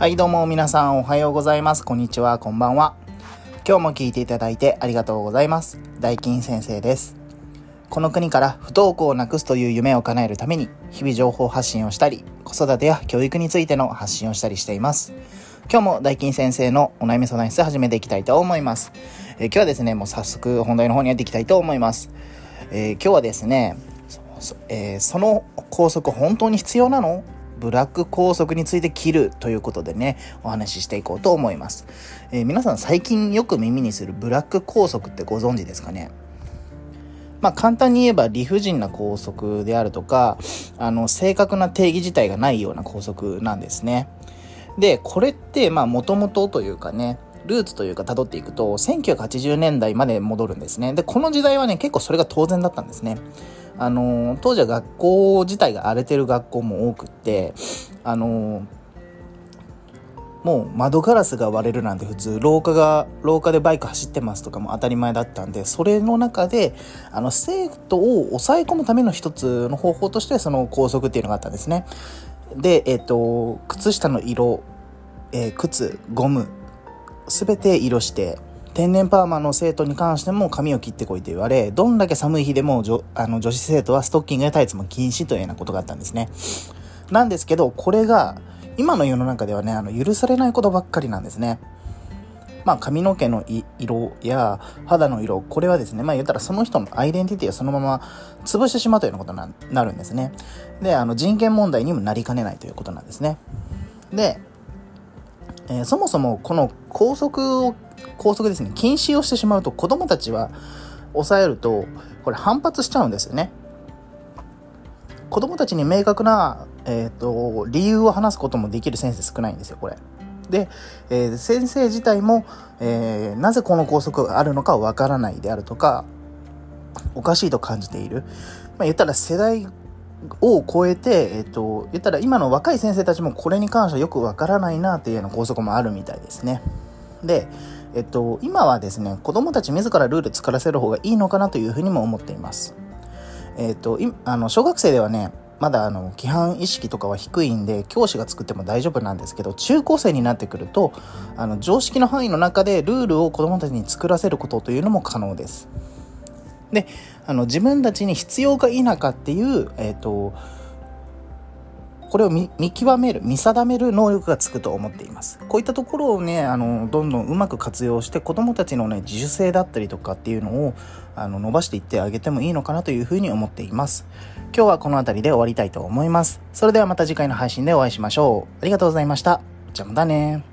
はい、どうも皆さんおはようございます。こんにちは、こんばんは。今日も聞いていただいてありがとうございます。大金先生です。この国から不登校をなくすという夢を叶えるために、日々情報発信をしたり、子育てや教育についての発信をしたりしています。今日も大金先生のお悩み相談室始めていきたいと思います。えー、今日はですね、もう早速本題の方にやっていきたいと思います。えー、今日はですね、そ,、えー、その校則本当に必要なの？ブラック拘束について切るということでね、お話ししていこうと思います。えー、皆さん最近よく耳にするブラック拘束ってご存知ですかね？まあ簡単に言えば理不尽な拘束であるとか、あの、正確な定義自体がないような拘束なんですね。で、これってまあもともとというかね、ルーツというか辿っていくと1980年代まで戻るんですね。で、この時代はね、結構それが当然だったんですね。あの当時は学校自体が荒れてる学校も多くってあのもう窓ガラスが割れるなんて普通廊下が廊下でバイク走ってますとかも当たり前だったんでそれの中であの生徒を抑え込むための一つの方法としてその校則っていうのがあったんですね。でえっ、と靴下の色、えー、靴ゴム全て色して天然パーマの生徒に関しても髪を切ってこいと言われ、どんだけ寒い日でも女あの女子生徒はストッキングやタイツも禁止というようなことがあったんですね。なんですけど、これが今の世の中ではね、あの許されないことばっかりなんですね。まあ髪の毛の色や肌の色、これはですね、まあ言ったらその人のアイデンティティをそのまま潰してしまうというようなことになるんですね。で、あの人権問題にもなりかねないということなんですね。で、えー、そもそもこの校則を校則ですね、禁止をしてしまうと子供たちは抑えると、これ反発しちゃうんですよね。子供たちに明確な、えっ、ー、と、理由を話すこともできる先生少ないんですよ、これ。で、えー、先生自体も、えー、なぜこの校則があるのかわからないであるとか、おかしいと感じている。まあ、言ったら世代を超えて、えっ、と、言ったら今の若い先生たちもこれに関してはよくわからないなっていうような校則もあるみたいですね。で、えっと、今はですね、子供たち自らルール作らせる方がいいのかなというふうにも思っています。えっと、あの小学生ではね、まだあの規範意識とかは低いんで教師が作っても大丈夫なんですけど中高生になってくるとあの常識の範囲の中でルールを子どもたちに作らせることというのも可能です。であの自分たちに必要か否かっていう、えーとこれを見極める見定める能力がつくと思っています。こういったところをねあのどんどんうまく活用して子どもたちのね自主性だったりとかっていうのをあの伸ばしていってあげてもいいのかなというふうに思っています。今日はこの辺りで終わりたいと思います。それではまた次回の配信でお会いしましょう。ありがとうございました。じゃあまたね。